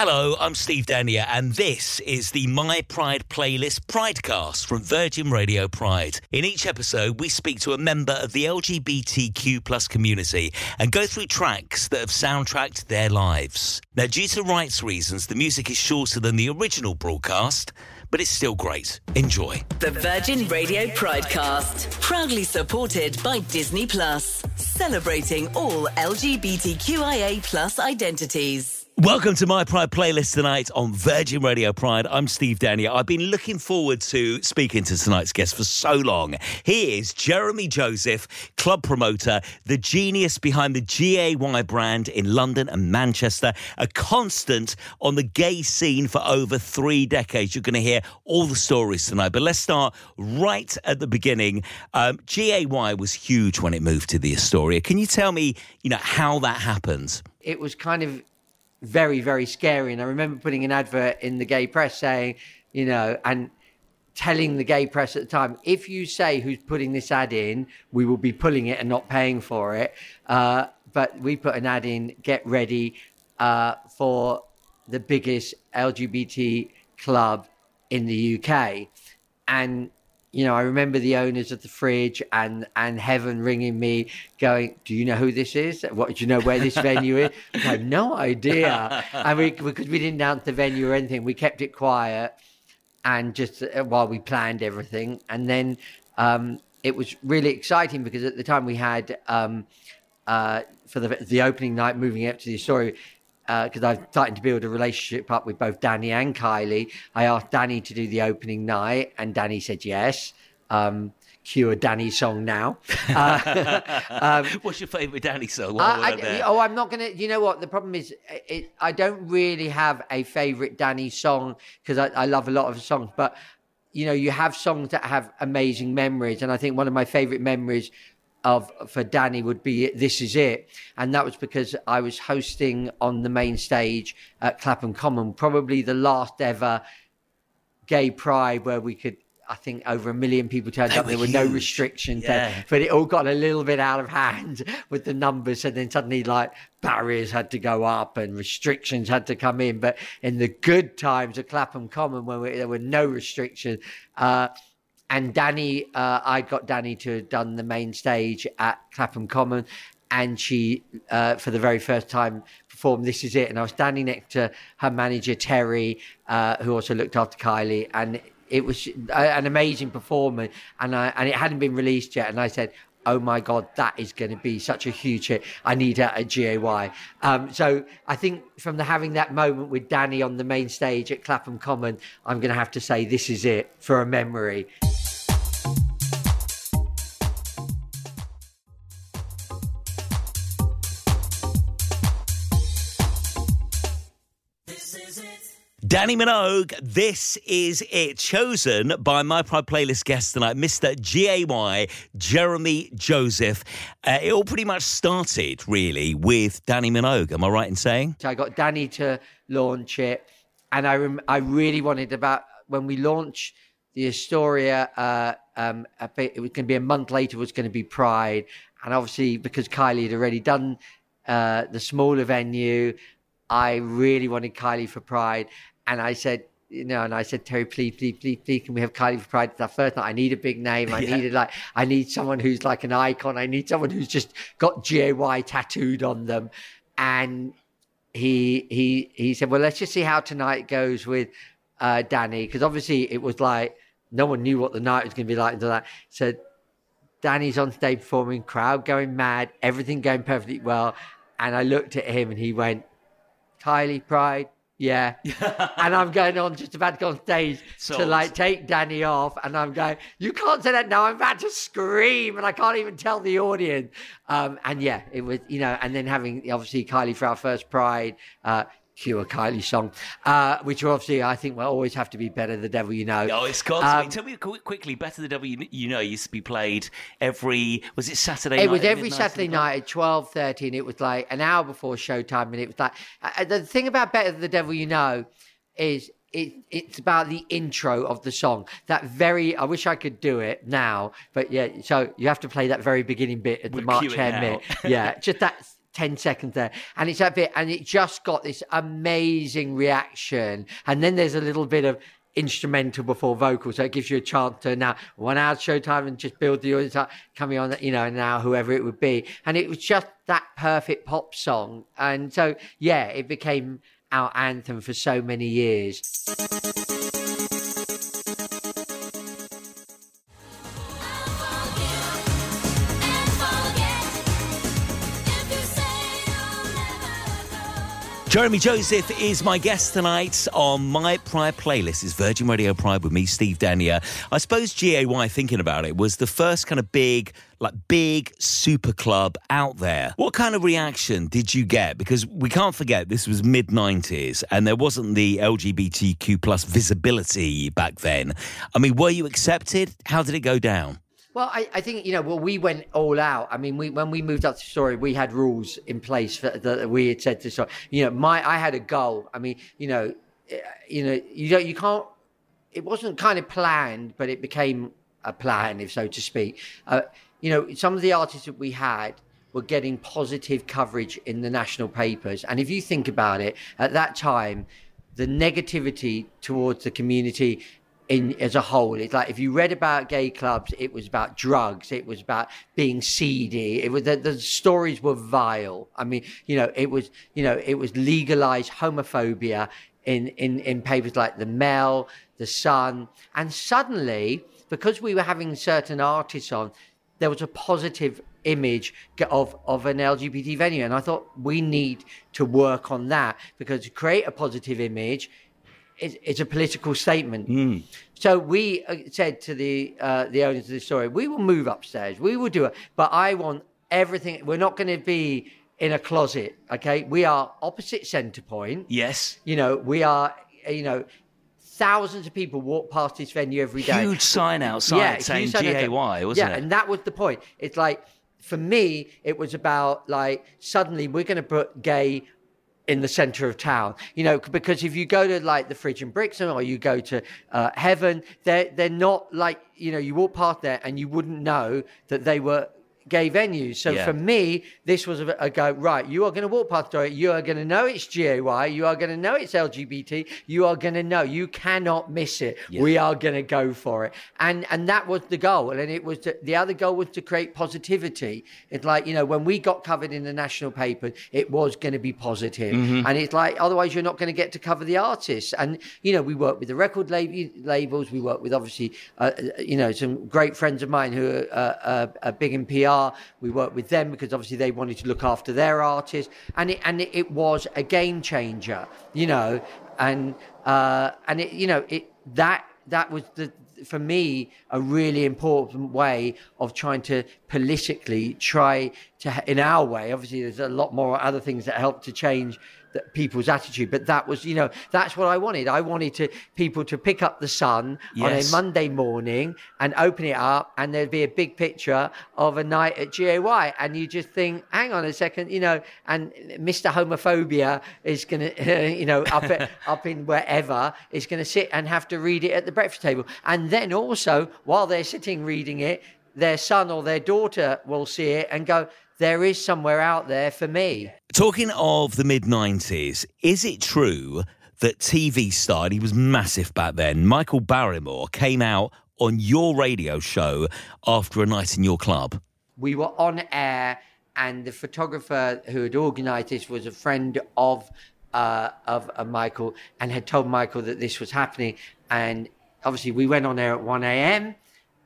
Hello, I'm Steve Danier, and this is the My Pride playlist Pridecast from Virgin Radio Pride. In each episode, we speak to a member of the LGBTQ plus community and go through tracks that have soundtracked their lives. Now, due to rights reasons, the music is shorter than the original broadcast but it's still great. Enjoy. The Virgin Radio Pridecast, proudly supported by Disney Plus, celebrating all LGBTQIA plus identities. Welcome to my Pride playlist tonight on Virgin Radio Pride. I'm Steve Danier. I've been looking forward to speaking to tonight's guest for so long. He is Jeremy Joseph, club promoter, the genius behind the GAY brand in London and Manchester, a constant on the gay scene for over three decades. You're going to hear all the stories tonight. But let's start right at the beginning. Um, GAY was huge when it moved to the Astoria. Can you tell me, you know, how that happened? It was kind of very, very scary. And I remember putting an advert in the gay press saying, you know, and telling the gay press at the time, if you say who's putting this ad in, we will be pulling it and not paying for it. Uh, but we put an ad in, get ready uh, for the biggest LGBT club in the UK. And you know, I remember the owners of the Fridge and and Heaven ringing me, going, "Do you know who this is? What do you know where this venue is?" I had no idea, and we because we didn't announce the venue or anything, we kept it quiet, and just uh, while we planned everything, and then um, it was really exciting because at the time we had um, uh, for the the opening night, moving up to the Astoria, because uh, I'm starting to build a relationship up with both Dannii and Kylie. I asked Dannii to do the opening night, and Dannii said yes. Um, cue a Dannii song now. Uh, um, What's your favourite Dannii song? I, I, oh, I'm not going to. You know what? The problem is, it, I don't really have a favourite Dannii song because I, I love a lot of songs, but you know, you have songs that have amazing memories, and I think one of my favourite memories of for Dannii would be This Is It. And that was because I was hosting on the main stage at Clapham Common, probably the last ever gay pride where we could I think over a million people turned they up. There were huge. no restrictions, yeah. Then, but it all got a little bit out of hand with the numbers. And then suddenly, like barriers had to go up and restrictions had to come in. But in the good times of Clapham Common, when we, there were no restrictions, uh, and Dannii, uh, I got Dannii to have done the main stage at Clapham Common, and she, uh, for the very first time, performed "This Is It." And I was standing next to her manager Terry, uh, who also looked after Kylie, and it was an amazing performance. And I, and it hadn't been released yet, and I said, oh my God, that is going to be such a huge hit. I need her at GAY. Um, so I think from the having that moment with Dannii on the main stage at Clapham Common, I'm going to have to say this is it for a memory. Dannii Minogue, this is it. Chosen by my Pride playlist guest tonight, Mr. GAY, Jeremy Joseph. Uh, it all pretty much started, really, with Dannii Minogue. Am I right in saying? So I got Dannii to launch it, and I rem- I really wanted about when we launched the Astoria. Uh, um, it was going to be a month later. Was going to be Pride, and obviously because Kylie had already done uh, the smaller venue. I really wanted Kylie for Pride. And I said, you know, and I said, Terry, please, please, please, please, can we have Kylie for Pride? It's our first night. I need a big name. I yeah. needed like, I need someone who's like an icon. I need someone who's just got GAY tattooed on them. And he he he said, well, let's just see how tonight goes with uh, Dannii, because obviously it was like no one knew what the night was going to be like until that. Said, Dannii's on stage performing, crowd going mad, everything going perfectly well. And I looked at him and he went, Kylie Pride, yeah. and I'm going on just about to go on stage to like take Dannii off. And I'm going, you can't say that now. I'm about to scream and I can't even tell the audience. Um, and yeah, it was, you know, and then having obviously Kylie for our first Pride, uh, cue a Kylie song, uh, which obviously I think will always have to be Better the Devil You Know. Oh, it's got um, Tell me quickly, Better the Devil You Know used to be played every, was it Saturday It was every Saturday night at 12.30 and it was like an hour before showtime and it was like, uh, the thing about Better the Devil You Know is it, it's about the intro of the song. That very, I wish I could do it now, but yeah, so you have to play that very beginning bit at we'll the March Hare bit. Yeah, just that 10 seconds there. And it's a bit, and it just got this amazing reaction. And then there's a little bit of instrumental before vocal. So it gives you a chance to now one hour showtime and just build the audience up coming on, you know, now whoever it would be. And it was just that perfect pop song. And so, yeah, it became our anthem for so many years. Jeremy Joseph is my guest tonight on my Pride playlist. It's Virgin Radio Pride with me, Steve Danier. I suppose GAY, thinking about it, was the first kind of big, like big super club out there. What kind of reaction did you get? Because we can't forget this was mid 90s and there wasn't the LGBTQ plus visibility back then. I mean, were you accepted? How did it go down? Well, I, I, think you know. Well, we went all out. I mean, we when we moved up to Astoria, we had rules in place that we had said to Astoria. You know, my I had a goal. I mean, you know, eh, you know, you don't, you can't. It wasn't kind of planned, but it became a plan, if so to speak. Uh, you know, some of the artists that we had were getting positive coverage in the national papers, and if you think about it, at that time, the negativity towards the community in as a whole. It's like if you read about gay clubs, it was about drugs, it was about being seedy. It was the, the stories were vile. I mean, you know, it was you know it was legalized homophobia in in in papers like the Mail, the Sun, and suddenly because we were having certain artists on, there was a positive image of, of an LGBT venue. And I thought we need to work on that because to create a positive image, it's, a political statement. Mm. So we uh, said to the uh, the owners of the Astoria, we will move upstairs, we will do it, but I want everything. We're not going to be in a closet, okay? We are opposite Centre Point. Yes. You know, we are. You know, thousands of people walk past this venue every day. Huge sign outside yeah, saying GAY, wasn't yeah, it? Yeah, and that was the point. It's like for me, it was about like suddenly we're going to put gay in the center of town. You know, because if you go to like the and Brixton or you go to uh, Heaven, they're they're not like you know you walk past there and you wouldn't know that they were gay venues. So yeah. for me, this was a, a, go, right, you are going to walk past it. You are going to know it's GAY. You are going to know it's LGBT. You are going to know. You cannot miss it. Yeah. We are going to go for it. And and that was the goal. And it was to, the other goal was to create positivity. It's like, you know, when we got covered in the national paper, it was going to be positive. Mm-hmm. And it's like, otherwise you're not going to get to cover the artists. And, you know, we work with the record lab- labels. We work with obviously, uh, you know, some great friends of mine who are, uh, are big in PR We worked with them because obviously they wanted to look after their artists, and it and it was a game changer, you know, and uh, and it you know it that that was the for me a really important way of trying to politically try to in our way obviously there's a lot more other things that help to change people's attitude. But that was, you know, that's what I wanted. I wanted to people to pick up the Sun yes. on a Monday morning and open it up, and there'd be a big picture of a night at GAY, and you just think, hang on a second, you know, and Mr. Homophobia is going to, you know, up at, up in wherever is going to sit and have to read it at the breakfast table, and then also while they're sitting reading it, their son or their daughter will see it and go, there is somewhere out there for me. Talking of the mid 90s, is it true that TV starred? He was massive back then. Michael Barrymore came out on your radio show after a night in your club. We were on air, and the photographer who had organised this was a friend of uh, of uh, Michael and had told Michael that this was happening. And obviously, we went on air at 1 a.m.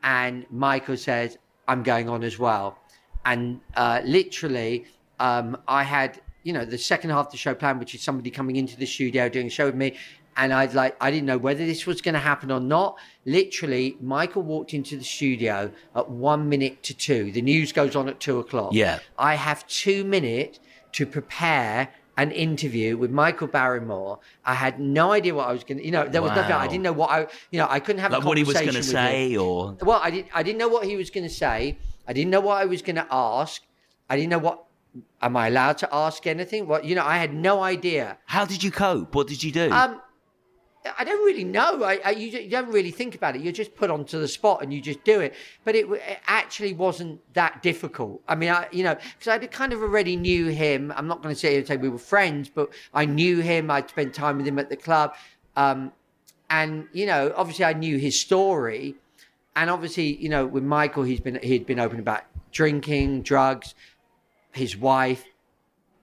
And Michael says, I'm going on as well and uh, literally, um, I had you know the second half of the show planned, which is somebody coming into the studio doing a show with me, and I'd like I didn't know whether this was going to happen or not. Literally, Michael walked into the studio at one minute to two. The news goes on at two o'clock. Yeah, I have two minutes to prepare an interview with Michael Barrymore. I had no idea what I was going to, you know, there was wow. nothing. I didn't know what I, you know, I couldn't have like a conversation what he was going to say, him. or well, I didn't, I didn't know what he was going to say. I didn't know what I was going to ask. I didn't know what. Am I allowed to ask anything? What you know? I had no idea. How did you cope? What did you do? Um, I don't really know. I, I, you, you don't really think about it. You're just put onto the spot and you just do it. But it, it actually wasn't that difficult. I mean, I, you know, because I kind of already knew him. I'm not going to say, say we were friends, but I knew him. I'd spent time with him at the club. Um, and, you know, obviously I knew his story. And obviously, you know, with Michael, he's been, he'd been open about drinking, drugs, his wife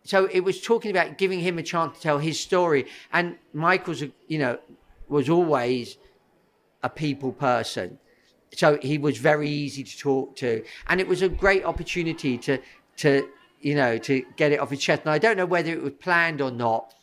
so it was talking about giving him a chance to tell his story. And Michael's, you know, was always a people person. So he was very easy to talk to. And it was a great opportunity to, to, you know, to get it off his chest. And I don't know whether it was planned or not,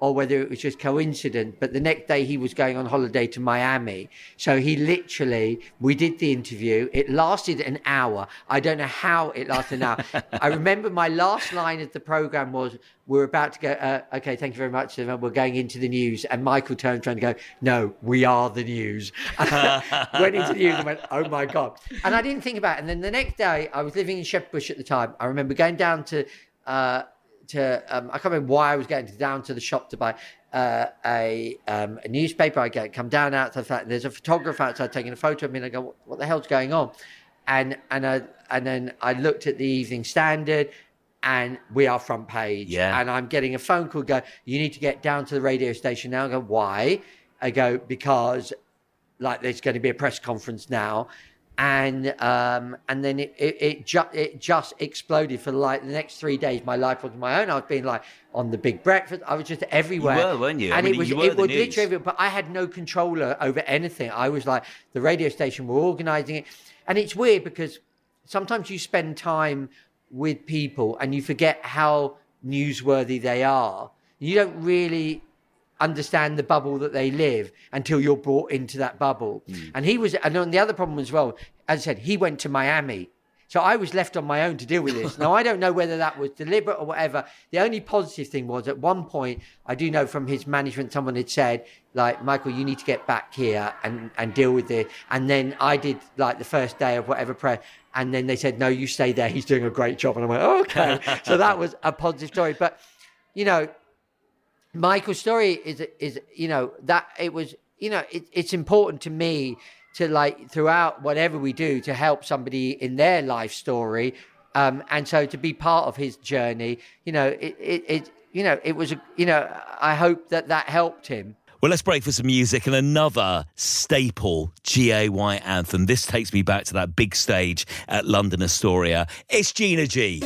or whether it was just coincident. But the next day he was going on holiday to Miami. So he literally, we did the interview. It lasted an hour. I don't know how it lasted an hour. I remember my last line of the program was, we're about to go, uh, okay, thank you very much. We're going into the news. And Michael turned trying to go, no, we are the news. went into the news and went, oh my God. And I didn't think about it. And then the next day, I was living in Shepherd Bush at the time. I remember going down to, uh, to um, I can't remember why I was getting down to the shop to buy uh, a um, a newspaper. I get come down outside. The fact there's a photographer outside taking a photo of me, and I go, "What, what the hell's going on?" And and I and then I looked at the Evening Standard, and we are front page. Yeah. And I'm getting a phone call. Go, you need to get down to the radio station now. I go, why? I go because like there's going to be a press conference now and um, and then it it, it, ju- it just exploded for like the next three days. My life was my own. I was being like on the big breakfast. I was just everywhere. You were, weren't you? I And mean, it was you were it was news. literally, but I had no control over anything. I was like the radio station were organising it, and it's weird because sometimes you spend time with people and you forget how newsworthy they are. You don't really understand the bubble that they live until you're brought into that bubble. Hmm. And he was, and then the other problem as well, as I said, he went to Miami. So I was left on my own to deal with this. now I don't know whether that was deliberate or whatever. The only positive thing was at one point, I do know from his management, someone had said, like, Michael, you need to get back here and, and deal with this. And then I did like the first day of whatever prayer. And then they said, no, you stay there. He's doing a great job. And I went, okay. so that was a positive story. But, you know, Michael's story is is you know that it was you know it, it's important to me to like throughout whatever we do to help somebody in their life story, um, and so to be part of his journey, you know it it, it you know it was a, you know I hope that that helped him. Well, let's break for some music and another staple GAY anthem. This takes me back to that big stage at London Astoria. It's Gina G.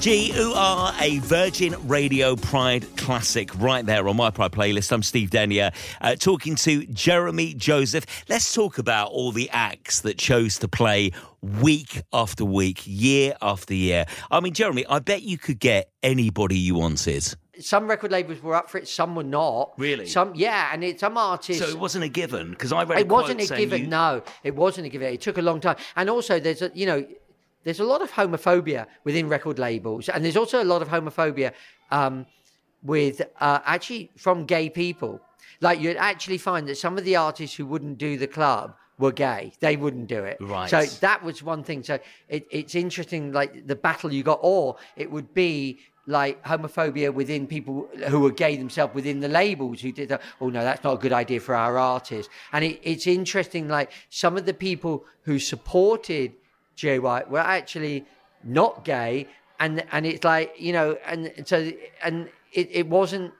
G, who are a Virgin Radio Pride classic right there on my Pride playlist. I'm Steve Denier, uh, talking to Jeremy Joseph. Let's talk about all the acts that chose to play week after week, year after year. I mean, Jeremy, I bet you could get anybody you wanted. Some record labels were up for it, some were not. Really? Some, yeah, and it, some artists. So it wasn't a given because I read a it wasn't a given. you- No, it wasn't a given. It took a long time, and also there's a you know there's a lot of homophobia within record labels, and there's also a lot of homophobia um, with uh, actually from gay people. Like you'd actually find that some of the artists who wouldn't do the club were gay. They wouldn't do it. Right. So that was one thing. So it, it's interesting, like the battle you got, or it would be like homophobia within people who were gay themselves within the labels who did that. Oh no, that's not a good idea for our artists. And it, it's interesting, like some of the people who supported GAY were actually not gay, and and it's like you know, and so and it, it wasn't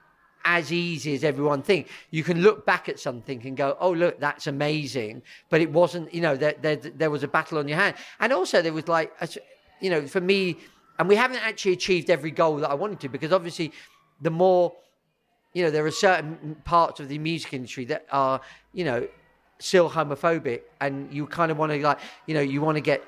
as easy as everyone thinks. You can look back at something and go, "Oh, look, that's amazing," but it wasn't. You know, there there, there was a battle on your hand, and also there was like, a you know, for me, and we haven't actually achieved every goal that I wanted to because obviously, the more, you know, there are certain parts of the music industry that are, you know, still homophobic, and you kind of want to like, you know, you want to get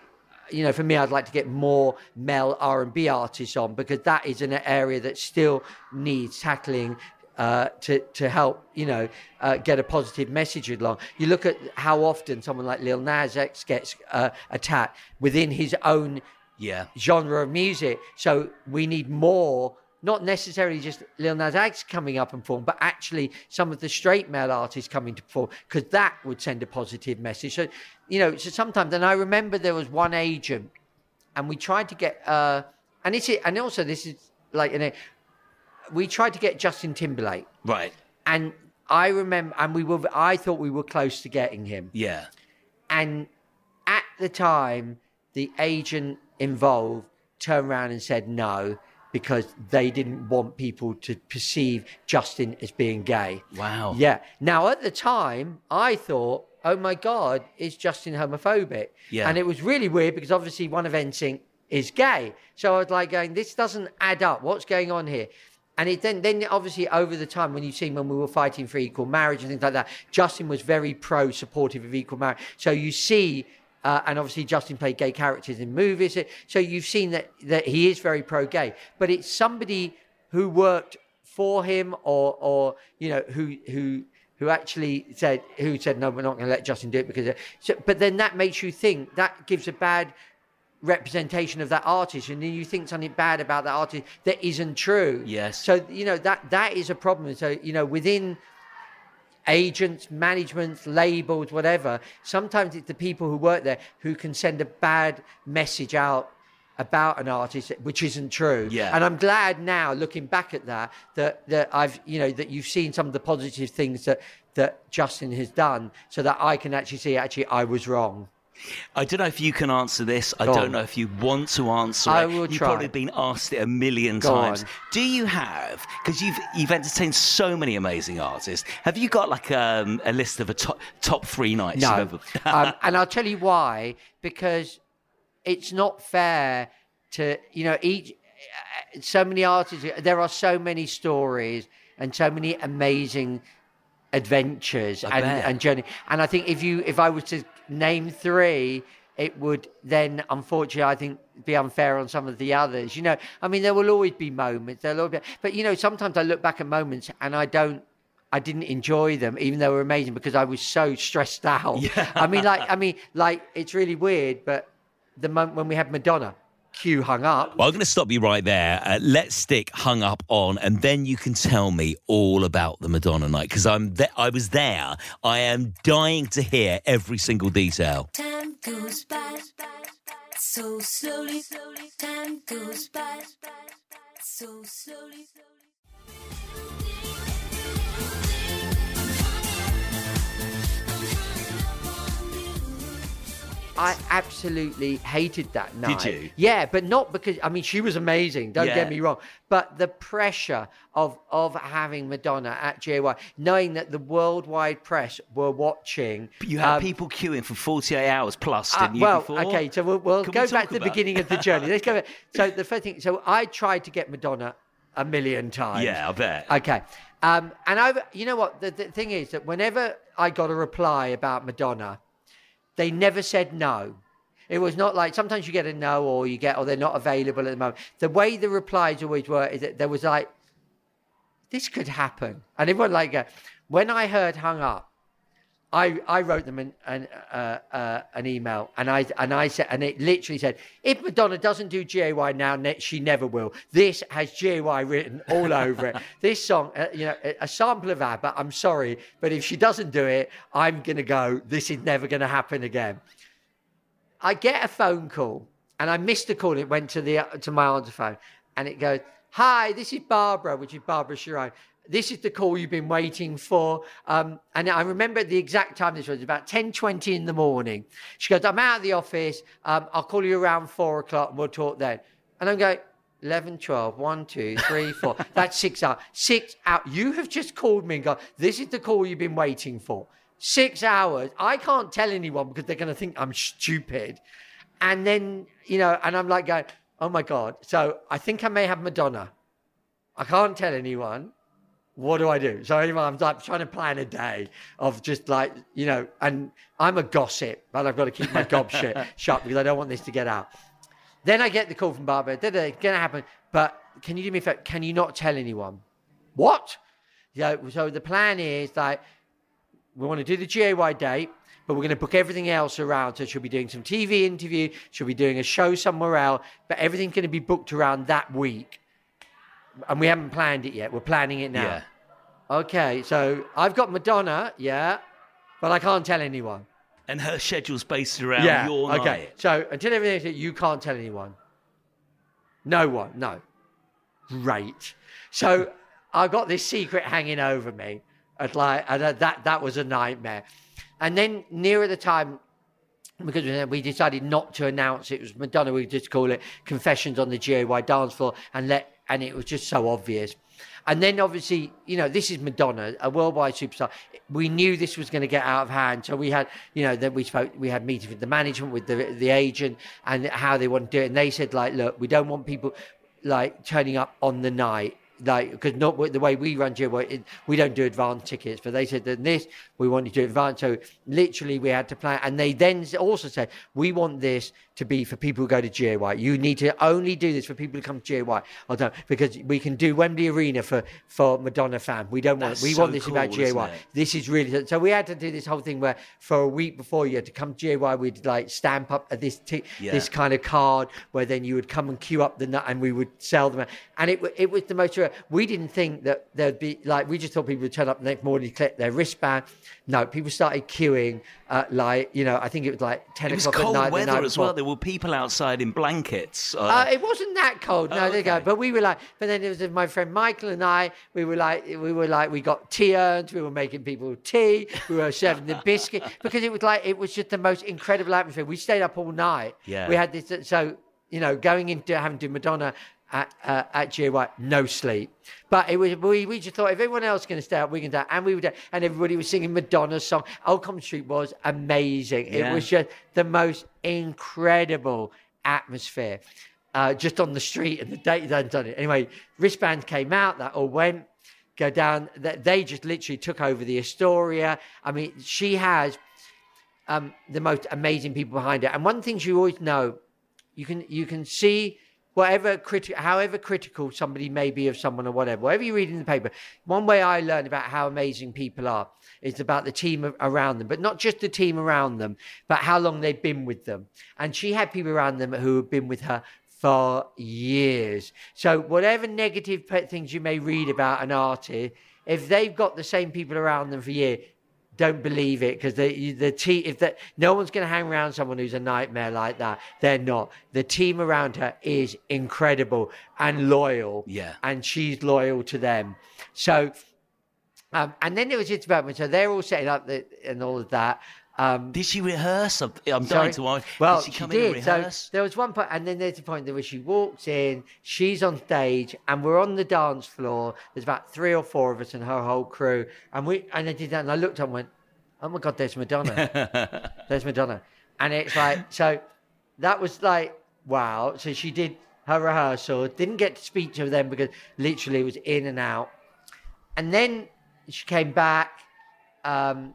you know, for me, I'd like to get more male R and B artists on because that is an area that still needs tackling uh, to to help, you know, uh, get a positive message along. You look at how often someone like Lil Nas X gets uh, attacked within his own Yeah. genre of music. So we need more not necessarily just Lil Nas X coming up and perform, but actually some of the straight male artists coming to perform, because that would send a positive message. So, you know, so sometimes, and I remember there was one agent, and we tried to get, uh, and it's and also this is like, you know, we tried to get Justin Timberlake, Right. and I remember, and we were, I thought we were close to getting him. Yeah. And at the time, the agent involved turned around and said no because they didn't want people to perceive Justin as being gay. Wow. Yeah. Now, at the time, I thought, oh my God, is Justin homophobic? Yeah. And it was really weird because obviously one of NSYNC is gay. So I was like going, this doesn't add up. What's going on here? And it then, then obviously over the time when you've seen when we were fighting for equal marriage and things like that, Justin was very pro supportive of equal marriage. So you see, uh, and obviously Justin played gay characters in movies. So you've seen that that he is very pro gay. But it's somebody who worked for him or or you know who who who actually said who said no, we're not going to let Justin do it because. So, but then that makes you think that gives a bad representation of that artist and then you think something bad about that artist that isn't true Yes. so you know that that is a problem so you know within agents management, labels whatever. Sometimes it's the people who work there who can send a bad message out about an artist which isn't true. Yeah. and i'm glad now looking back at that that that i've you know that you've seen some of the positive things that that justin has done so that i can actually see actually i was wrong I don't know if you can answer this. I Go don't on. know if you want to answer I it. will You've try. probably been asked it a million Go times. on. Do you have? Because you've you've entertained so many amazing artists. Have you got like um, a list of a top top three nights? No. you've ever- um, and I'll tell you why. Because it's not fair to, you know, each, so many artists, there are so many stories and so many amazing adventures and, bet. and journey. And I think if you, if I was to name three, it would then, unfortunately, I think, be unfair on some of the others. You know, I mean, there will always be moments. There'll always be, but you know, sometimes I look back at moments and I don't. I didn't enjoy them, even though they were amazing, because I was so stressed out. Yeah. I mean, like, I mean, like, it's really weird, but the moment when we had Madonna, Q hung up. Well, I'm going to stop you right there. Uh, let's stick hung up on, and then you can tell me all about the Madonna night because I'm th- I was there. I am dying to hear every single detail. Time goes by so slowly. Time goes by so slowly. I absolutely hated that night. Did you? Yeah, but not because I mean she was amazing. Don't Yeah. get me wrong, but the pressure of of having Madonna at GAY, knowing that the worldwide press were watching. You had um, people queuing for 48 hours plus, uh, didn't you? well, okay, so we'll, we'll Can we go back to the beginning of the journey. Let's go. Back. So the first thing, so I tried to get Madonna a million times. Yeah, I bet. Okay. Um, and I, you know what? The, the thing is that whenever I got a reply about Madonna, they never said no. It was not like sometimes you get a no or you get, or they're not available at the moment. The way the replies always were is that there was like, this could happen. And everyone like, uh, when I heard hung up, I, I wrote them an an, uh, uh, an email and I and I said and it literally said if Madonna doesn't do GAY now ne- she never will. This has GAY written all over it. This song, uh, you know, a- sample of ABBA. I'm sorry, but if she doesn't do it, I'm gonna go. This is never gonna happen again. I get a phone call and I missed the call. It went to the to my answer phone and it goes, "Hi, this is Barbara, which is Barbara Charone. This is the call you've been waiting for." Um, and I remember the exact time this was about ten twenty in the morning. She goes, "I'm out of the office. Um, I'll call you around four o'clock and we'll talk then." And I'm going. 11, 12, 1, 2, 3, 4. That's six hours. Six out. You have just called me and gone, this is the call you've been waiting for. Six hours. I can't tell anyone because they're going to think I'm stupid. And then, you know, and I'm like going, oh my God. So I think I may have Madonna. I can't tell anyone. What do I do? So anyway, I'm like trying to plan a day of just like, you know, and I'm a gossip, but I've got to keep my gob shit shut because I don't want this to get out. Then I get the call from Barbara. Da, da, It's going to happen. But can you do me a favor? Can you not tell anyone? What? Yeah. So the plan is like we want to do the GAY date, but we're going to book everything else around. So she'll be doing some TV interview. She'll be doing a show somewhere else, but everything's going to be booked around that week. And we haven't planned it yet. We're planning it now. Yeah. Okay, so I've got Madonna, yeah, but I can't tell anyone. And her schedule's based around yeah. your okay. night. So until everything's you can't tell anyone. No one. No. Great. So I got this secret hanging over me. At like and uh, that that was a nightmare. And then nearer the time, because we- we decided not to announce it was Madonna, we just call it Confessions on the GAY dance floor, and let and it was just so obvious. And then obviously, you know, this is Madonna, a worldwide superstar. We knew this was going to get out of hand, so we had, you know, then we spoke, we had meetings with the management, with the the agent, and how they want to do it. And they said, like, look, we don't want people like turning up on the night like because not the way we run it, we don't do advance tickets. But they said that this we want you to advance. So literally we had to plan, and they then also said we want this to be for people who go to GAY. You need to only do this for people who come to GAY. I don't because we can do Wembley Arena for for Madonna fan. We don't want. That's We so want this about cool, isn't GAY. This is really so. We had to do this whole thing where for a week before you had to come to GAY, we'd like stamp up this t- Yeah. this kind of card where then you would come and queue up the nut and we would sell them. And it, it was the most, we didn't think that there'd be like, we just thought people would turn up the next morning, click their wristband. No, people started queuing uh, like, you know, I think it was like 10 It o'clock at night. the weather night as well. There were people outside in blankets. Uh, Uh, it wasn't that cold. No, Oh, there you go. But we were like, but then it was my friend Michael and I. We were like, we were like, we got tea urns. We were making people tea. We were serving the biscuit because it was like it was just the most incredible atmosphere. We stayed up all night. Yeah. We had this. So you know, going into having to do Madonna. At, uh, at GAY, no sleep. But it was we, we just thought if everyone else is going to stay up, we can do it. And we would, and everybody was singing Madonna's song. Old Street was amazing. Yeah. It was just the most incredible atmosphere uh, just on the street and the date they hadn't done it. Anyway, wristband came out, that all went, go down. That They just literally took over the Astoria. I mean, she has um, the most amazing people behind her. And one thing you always know, you can you can see whatever criti- however critical somebody may be of someone or whatever, whatever you read in the paper. One way I learned about how amazing people are is about the team around them, but not just the team around them, but how long they've been with them. And she had people around them who had been with her for years. So whatever negative things you may read about an artist, if they've got the same people around them for years, don't believe it because the the team if that no one's going to hang around someone who's a nightmare like that. They're not. The team around her is incredible and loyal. Yeah. and she's loyal to them. So um, and then there was just about so they're all setting up the, and all of that um, did she rehearse? I'm, I'm Sorry? dying to ask. Well, did she she, did. in and so there was one point, and then there's a point where she walks in, she's on stage, and we're on the dance floor. There's about three or four of us and her whole crew, and we and I did that, and I looked up and went, "Oh my god, there's Madonna, there's Madonna," and it's like so. That was like wow. So she did her rehearsal, didn't get to speak to them because literally it was in and out, and then she came back. Um,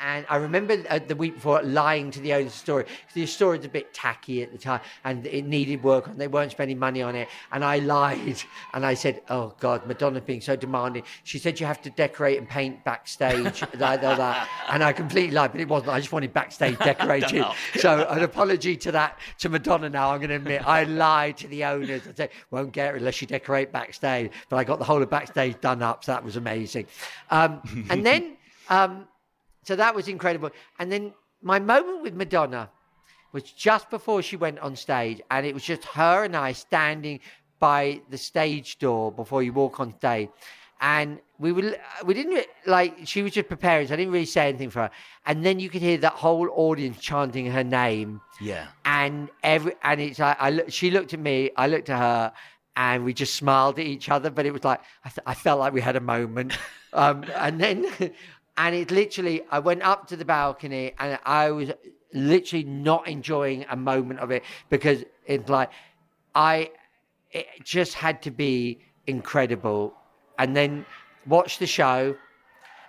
and I remember uh, the week before lying to the owner of the Astoria. 'cause The Astoria was a bit tacky at the time and it needed work and they weren't spending money on it. And I lied and I said, Oh God, Madonna being so demanding. She said, You have to decorate and paint backstage. like that. And I completely lied, but it wasn't. I just wanted backstage decorated. so, an apology to that, to Madonna now. I'm going to admit I lied to the owners. I said, Won't get it unless you decorate backstage. But I got the whole of backstage done up. So that was amazing. Um, and then. Um, so that was incredible. And then my moment with Madonna was just before she went on stage, and it was just her and I standing by the stage door before you walk on stage. And we were, we didn't like, she was just preparing, so I didn't really say anything for her. And then you could hear that whole audience chanting her name yeah. and every and it's like I look, she looked at me, I looked at her, and we just smiled at each other. But it was like I, th- I felt like we had a moment, um, and then and it literally I went up to the balcony and I was literally not enjoying a moment of it because it's like I it just had to be incredible, and then watch the show.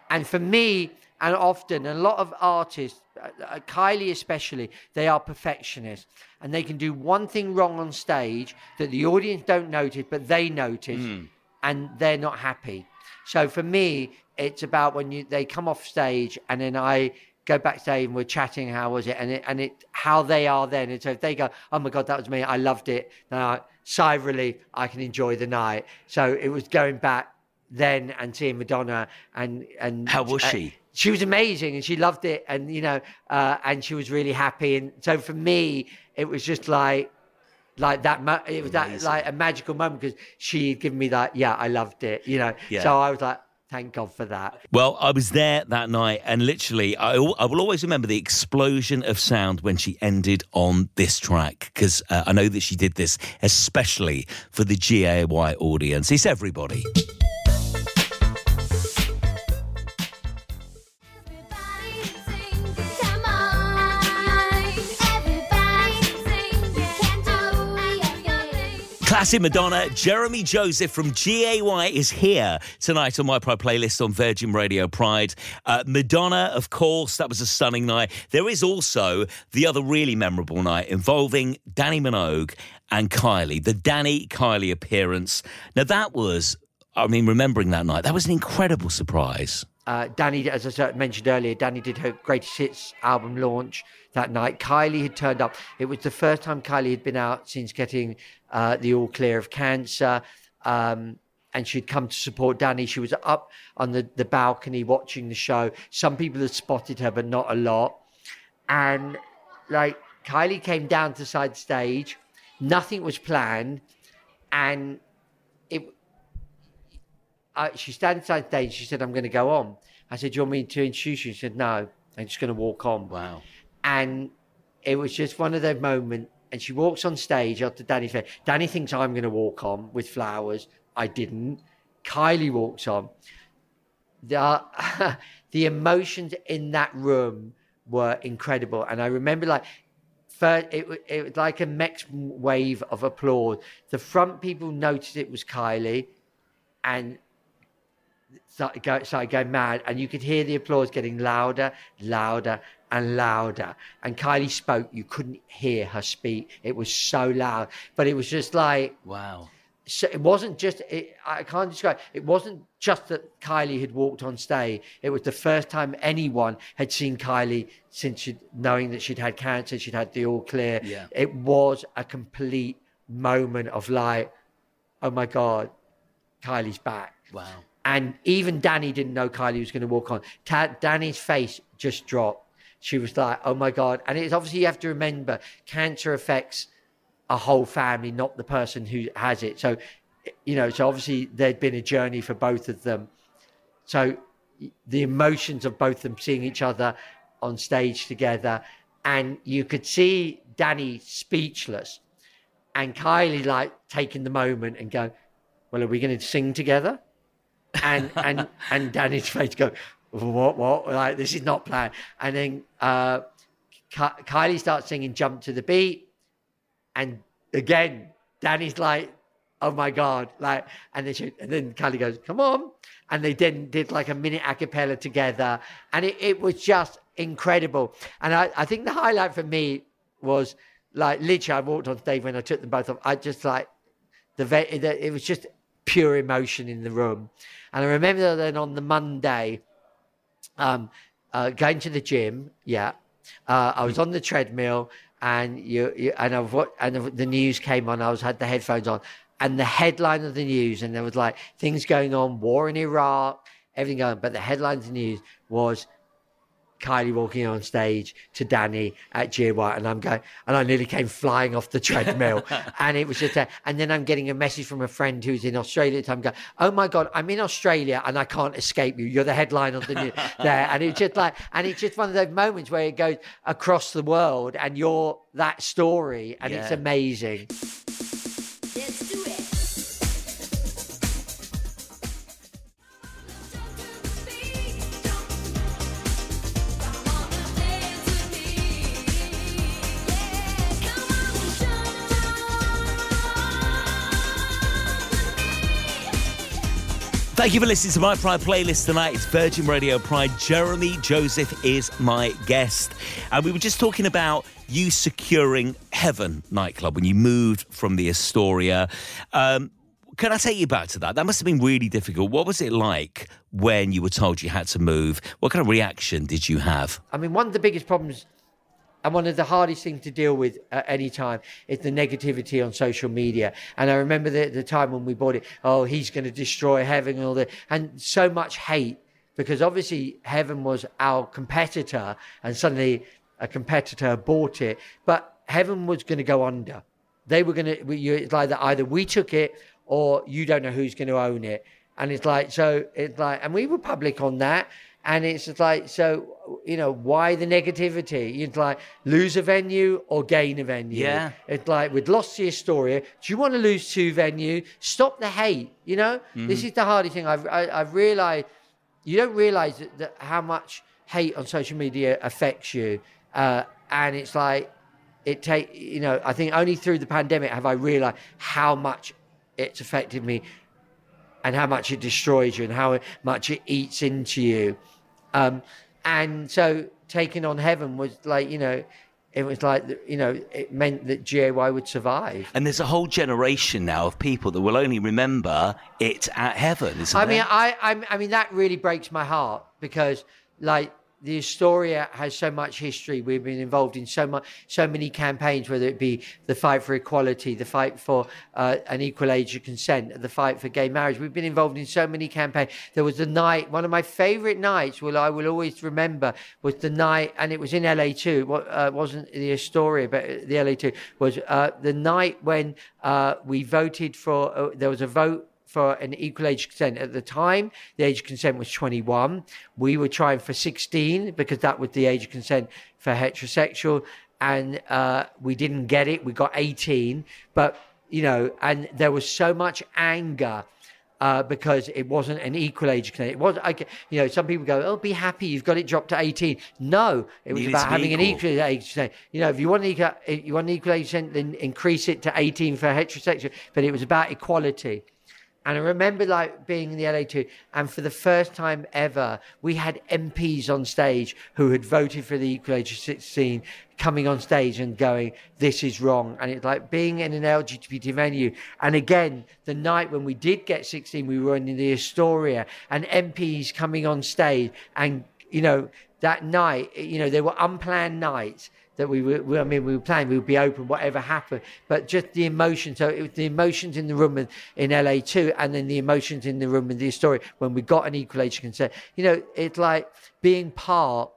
And for me, and often a lot of artists, uh, uh, Kylie especially, they are perfectionists, and they can do one thing wrong on stage that the audience don't notice, but they notice, and they're not happy. So for me, it's about when you they come off stage, and then I go backstage and we're chatting. How was it? And it and it how they are then. And so if they go, oh my god, that was me. I loved it. I, sigh of relief, I can enjoy the night. So it was going back then and seeing Madonna and and How was uh, she? she was amazing and she loved it and you know uh, and she was really happy and so for me it was just like like that it was that like a magical moment because she had given me that yeah I loved it you know Yeah. so I was like thank God for that Well, I was there that night, and literally, I, I will always remember the explosion of sound when she ended on this track because uh, I know that she did this especially for the GAY audience. It's everybody. Everybody Classic Madonna, Jeremy Joseph from GAY is here tonight on my Pride playlist on Virgin Radio Pride. Uh, Madonna, of course, that was a stunning night. There is also the other really memorable night involving Dannii Minogue and Kylie, the Dannii Kylie appearance. Now, that was, I mean, remembering that night, that was an incredible surprise. Uh, Dannii, as I mentioned earlier, Dannii did her greatest hits album launch that night. Kylie had turned up. It was the first time Kylie had been out since getting uh, the all clear of cancer. Um, and she'd come to support Dannii. She was up on the, the balcony watching the show. Some people had spotted her, but not a lot. And like Kylie came down to side stage, nothing was planned, and I, she stands side stage. She said, "I'm going to go on." I said, "Do you want me to introduce you?" She said, "No, I'm just going to walk on." Wow. And it was just one of those moments. And she walks on stage after Dannii said, Dannii thinks I'm going to walk on with flowers. I didn't. Kylie walks on. The, the emotions in that room were incredible. And I remember like, first, it, it was like a next wave of applause. The front people noticed it was Kylie and started, go, started going mad, and you could hear the applause getting louder, louder, and louder. And Kylie spoke, you couldn't hear her speak. It was so loud, but it was just like Wow. so it wasn't just it, I can't describe. It wasn't just that Kylie had walked on stage. It was the first time anyone had seen Kylie since she'd, knowing that she'd had cancer. She'd had the all clear. Yeah. It was a complete moment of like, oh my god, Kylie's back. Wow. And even Dannii didn't know Kylie was going to walk on. Ta- Dannii's face just dropped. She was like, oh my God. And it's obviously, you have to remember, cancer affects a whole family, not the person who has it. So, you know, so obviously there'd been a journey for both of them. So the emotions of both of them seeing each other on stage together. And you could see Dannii speechless and Kylie like taking the moment and going, well, are we going to sing together? And and and Dannii's face go, what what? Like this is not planned. And then uh, Ky- Kylie starts singing "Jump to the Beat," and again Dannii's like, oh my god, like, and then she, and then Kylie goes, come on, and they then did like a minute a cappella together, and it, it was just incredible. And I, I think the highlight for me was like literally I walked on stage when I took them both off. I just like the, the it was just pure emotion in the room. And I remember then on the Monday, um, uh, going to the gym. Yeah, uh, I was on the treadmill, and you, you and I've what and the news came on. I was had the headphones on, and the headline of the news, and there was like things going on, war in Iraq, everything going. But the headline of the news was Kylie walking on stage to Dannii at GAY, and I'm going, and I nearly came flying off the treadmill, and it was just, a, and then I'm getting a message from a friend who's in Australia. at the time going, oh my god, I'm in Australia and I can't escape you. You're the headline of the news there, and it's just like, and it's just one of those moments where it goes across the world, and you're that story, and it's amazing. Thank you for listening to my Pride playlist tonight. It's Virgin Radio Pride. Jeremy Joseph is my guest. And we were just talking about you securing Heaven nightclub when you moved from the Astoria. Um, can I take you back to that? That must have been really difficult. What was it like when you were told you had to move? What kind of reaction did you have? I mean, one of the biggest problems And one of the hardest things to deal with at any time is the negativity on social media. And I remember the, the time when we bought it, oh, he's going to destroy heaven and all that. And so much hate because obviously heaven was our competitor and suddenly a competitor bought it. But heaven was going to go under. They were going to, it's like that either we took it or you don't know who's going to own it. And it's like, so it's like, and we were public on that. And it's just like, so, you know, why the negativity? It's like, lose a venue or gain a venue. Yeah. It's like, we'd lost the Astoria. Do you want to lose two venue? Stop the hate, you know? This is the hardest thing. I've, I, I've realized, you don't realize that, that how much hate on social media affects you. Uh, and it's like, it take, you know, I think only through the pandemic have I realized how much it's affected me and how much it destroys you and how much it eats into you. Um, and so taking on heaven was like, you know, it was like, you know, it meant that GAY would survive. And there's a whole generation now of people that will only remember it at heaven, isn't I mean, I, I, I mean, that really breaks my heart because, like, the Astoria has so much history. We've been involved in so much, so many campaigns, whether it be the fight for equality, the fight for uh, an equal age of consent, the fight for gay marriage. We've been involved in so many campaigns. There was a night, one of my favourite nights, well, I will always remember, was the night, and it was in LA2. What uh, wasn't the Astoria, but the LA2 was uh, the night when uh, we voted for. Uh, there was a vote for an equal age consent. At the time, the age of consent was 21. We were trying for 16 because that was the age of consent for heterosexual. And uh, we didn't get it. We got 18. But, you know, and there was so much anger. Uh, because it wasn't an equal age consent. It was, okay, you know, some people go, "Oh, be happy, you've got it dropped to 18." No, it was Needed about having an equal. equal age consent. You know, if you want an equal, if you want an equal age consent, then increase it to 18 for heterosexual. But it was about equality. And I remember like being in the LA2, and for the first time ever, we had MPs on stage who had voted for the equal age of 16 coming on stage and going, this is wrong. And it's like being in an LGBT venue. And again, the night when we did get 16, we were in the Astoria and MPs coming on stage and, you know, that night, you know, they were unplanned nights that we were, we- I mean, we were planning, we would be open, whatever happened. But just the emotion. So it was the emotions in the room in, in LA2, and then the emotions in the room in the Astoria when we got an equal age consent. You know, it's like being part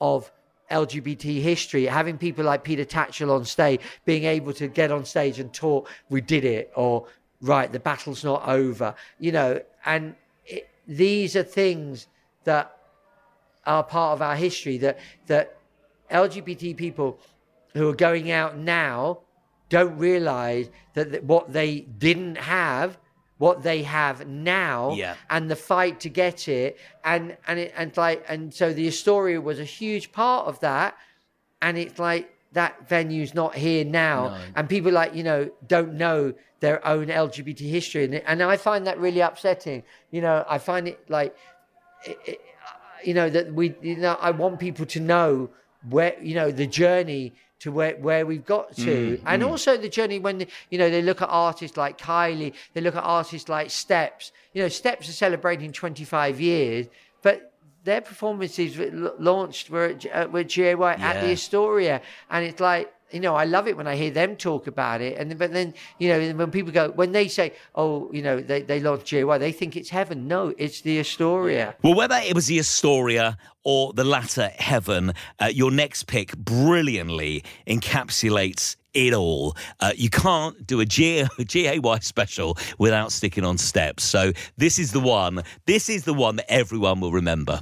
of LGBT history, having people like Peter Tatchell on stage, being able to get on stage and talk, we did it, or right, the battle's not over, you know, and it, these are things that are part of our history that that LGBT people who are going out now don't realize that, that what they didn't have what they have now Yeah. and the fight to get it and and it and like and so the Astoria was a huge part of that and it's like that venue's not here now No. and people like you know don't know their own lgbt history and, and i find that really upsetting you know i find it like it, it, you know that we you know i want people to know where you know the journey to where, where we've got to. And also the journey when you know they look at artists like kylie they look at artists like steps. You know steps are celebrating 25 years but their performances launched were at, uh, were GAY at the Astoria, and it's like you know I love it when I hear them talk about it, and but then you know when people go when they say oh you know they they launched GAY they think it's heaven no it's the Astoria. Well, whether it was the Astoria or the latter heaven, uh, your next pick brilliantly encapsulates it all. Uh, you can't do a G- GAY special without sticking on steps. So this is the one. This is the one that everyone will remember.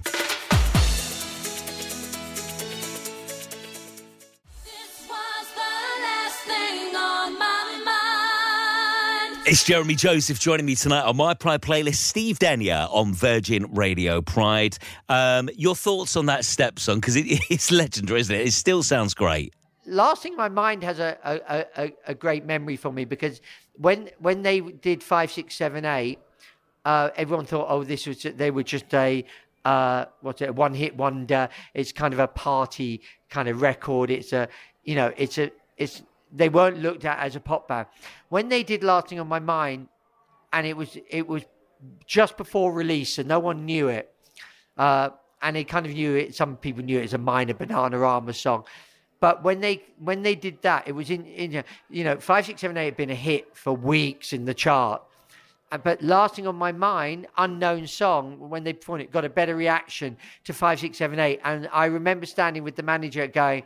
It's Jeremy Joseph joining me tonight on my Pride playlist. Steve Denyer on Virgin Radio Pride. Um, your thoughts on that step song? Because it, it's legendary, isn't it? It still sounds great. Last Thing My Mind has a, a, a, a great memory for me because when when they did five, six, seven, eight, uh, everyone thought, oh, this was they were just a uh, what's it, a one hit wonder. It's kind of a party kind of record. It's a you know, it's a it's they weren't looked at as a pop band. When they did Last Thing on My Mind, and it was it was just before release, and no one knew it. Uh, and they kind of knew it. Some people knew it as a minor Bananarama song. But when they when they did that, it was in, in you know five six seven eight had been a hit for weeks in the chart. But Last Thing on My Mind, unknown song when they performed it got a better reaction to five six seven eight. And I remember standing with the manager going,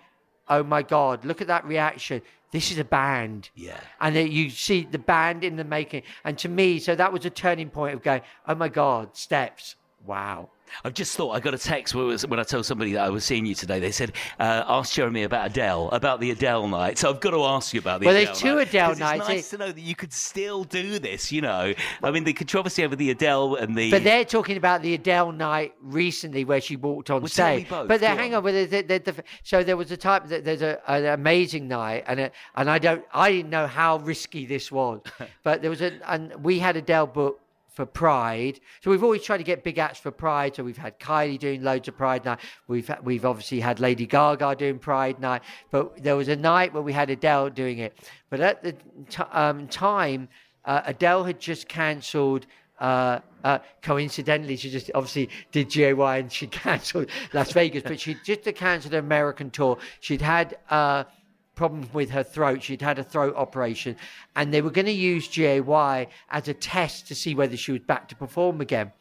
"Oh my god, look at that reaction! This is a band." Yeah. and then you see the band in the making. And to me, so that was a turning point of going, oh my God, steps. Wow. I've just thought I got a text when, when I told somebody that I was seeing you today. They said, uh, "Ask Jeremy about Adele, about the Adele night." So I've got to ask you about the Well, Adele there's two night, Adele nights. It's nice It- to know that you could still do this. You know, I mean, the controversy over the Adele and the But they're talking about the Adele night recently where she walked on Well, stage. both, But there, go hang on. on. But there's, there- there's, so there was a type that there's a, an amazing night, and a, and I don't, I didn't know how risky this was, but there was a, and we had Adele book for Pride. So we've always tried to get big acts for Pride. So we've had Kylie doing loads of Pride night. We've we've obviously had Lady Gaga doing Pride night. But there was a night where we had Adele doing it. But at the t- um, time, uh, Adele had just cancelled. Uh, uh, coincidentally, she just obviously did GAY and she cancelled Las Vegas, but she just cancelled her American tour. She'd had uh, problems with her throat. She'd had a throat operation, and they were going to use GAY as a test to see whether she was back to perform again.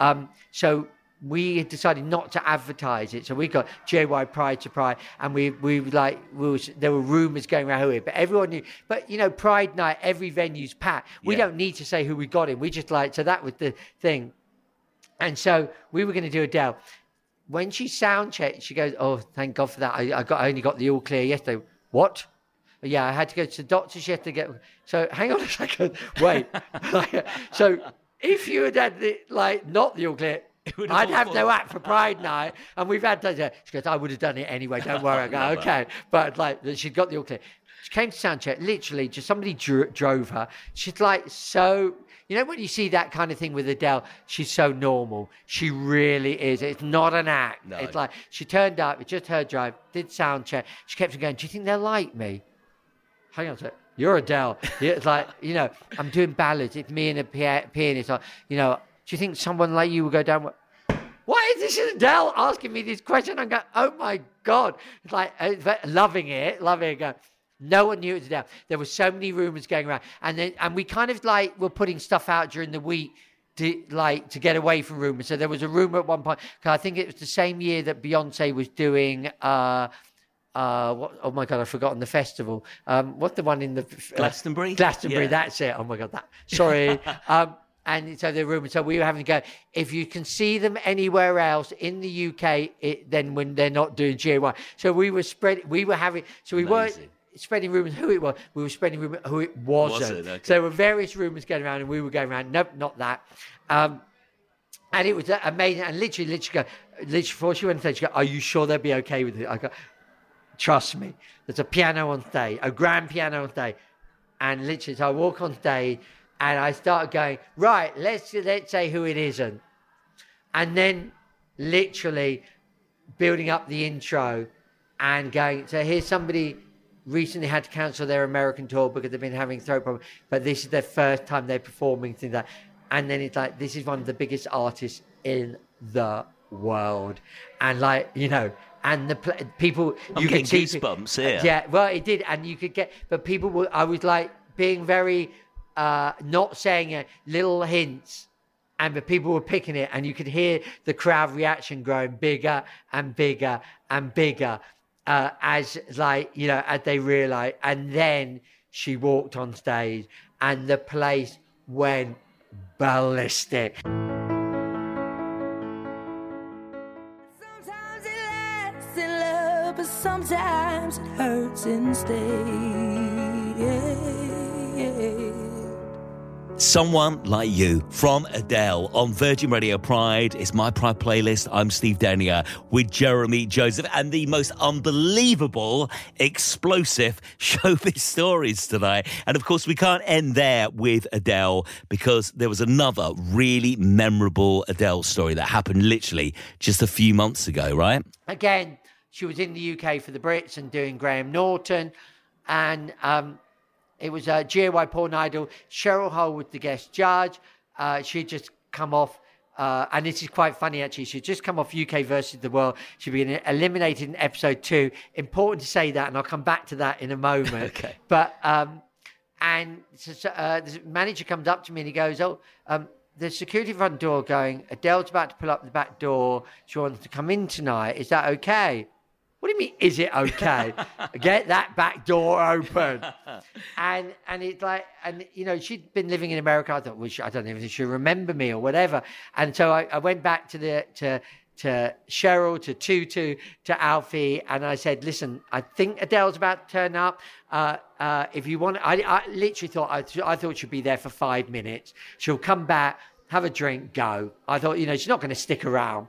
Um, so we had decided not to advertise it. So we got JY Pride to Pride, and we we were like we was, there were rumours going around who it, but everyone knew. But you know, Pride night, every venue's packed. We Yeah. don't need to say who we got in. We just like so that was the thing. And so we were going to do Adele. When she sound checked, she goes, "Oh, thank God for that. I, I got I only got the all clear yesterday. What? Yeah, I had to go to the doctor's yesterday. to Get so hang on a second. Wait. so if you had had the, like not the all clear, have I'd have no act for Pride Night, and we've had to. She goes, I would have done it anyway. Don't worry. I go, okay, but like she'd got the all clear. She came to sound check. Literally, just somebody dro- drove her. She's like so. You know when you see that kind of thing with Adele, she's so normal. She really is. It's not an act. No. It's like she turned up. It's just her drive. Did sound check. She kept going. Do you think they'll like me? hang on a sec. You're Adele. It's like, you know, I'm doing ballads. It's me and a pia- pianist. You know, do you think someone like you will go down? Why is this Adele asking me this question? I'm going, oh my God. It's like, uh, loving it, loving it. Going, no one knew it was Adele. There were so many rumors going around. And then, and we kind of like were putting stuff out during the week to like to get away from rumors. So there was a rumor at one point. 'cause I think it was the same year that Beyonce was doing, uh, uh, what, oh my God, I've forgotten the festival. Um, what's the one in the Glastonbury? Glastonbury, Yeah. that's it. Oh my God, that. Sorry. um, and so the rumor. So we were having to go. If you can see them anywhere else in the UK, it, then when they're not doing GAY. So we were spread. We were having. So we weren't Amazing. Spreading rumors who it was. We were spreading rumors who it wasn't. Wasn't, okay. So there were various rumors going around, and we were going around. Nope, not that. Um, and it was amazing. And literally, literally, go, literally before she went on stage, she go, "Are you sure they'll be okay with it?" I go, "Trust me." There's a piano on stage, a grand piano on stage, and literally, so I walk on stage, and I start going, "Right, let's let's say who it isn't," and then literally building up the intro and going, "So here's somebody." Recently had to cancel their American tour because they've been having throat problems, but this is their first time they're performing things like and then it's like this is one of the biggest artists in the world and like you know and the pl- people I'm you getting could see pe- goosebumps here. yeah well it did and you could get but people were i was like being very uh not saying it little hints and the people were picking it and you could hear the crowd reaction growing bigger and bigger and bigger uh, as like you know as they realized and then she walked on stage and the place went ballistic Sometimes it lasts in love, but sometimes it hurts instead. Someone Like You from Adele on Virgin Radio Pride. It's my Pride playlist. I'm Steve Denyer with Jeremy Joseph and the most unbelievable, explosive showbiz stories tonight. And of course, we can't end there with Adele because there was another really memorable Adele story that happened literally just a few months ago, right? again, she was in the UK for the Brits and doing Graham Norton, and um, it was uh, GAY Porn Idol. Cheryl was the guest judge. Uh, she'd just come off uh, and this is quite funny actually. She'd just come off UK versus the world. She'd been eliminated in episode two. Important to say that, and I'll come back to that in a moment. Okay. But um, and uh, the manager comes up to me and he goes, "Oh, um, the security front door going. Adele's about to pull up the back door. She wants to come in tonight. Is that okay?" What do you mean? Is it okay? Get that back door open. And and it's like and you know she'd been living in America. I thought, well, she, I don't know if she'll remember me or whatever. And so I, I went back to the to to Cheryl, to Tutu, to Alfie, and I said, "Listen, I think Adele's about to turn up. Uh, uh, if you want, I, I literally thought I, th- I thought she'd be there for five minutes. She'll come back, have a drink, go. I thought, you know, she's not going to stick around.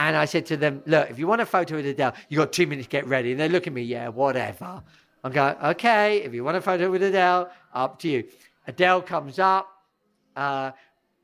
And I said to them, look, if you want a photo with Adele, you got two minutes to get ready. And they look at me, yeah, whatever. I'm going, okay, if you want a photo with Adele, up to you. Adele comes up. Uh,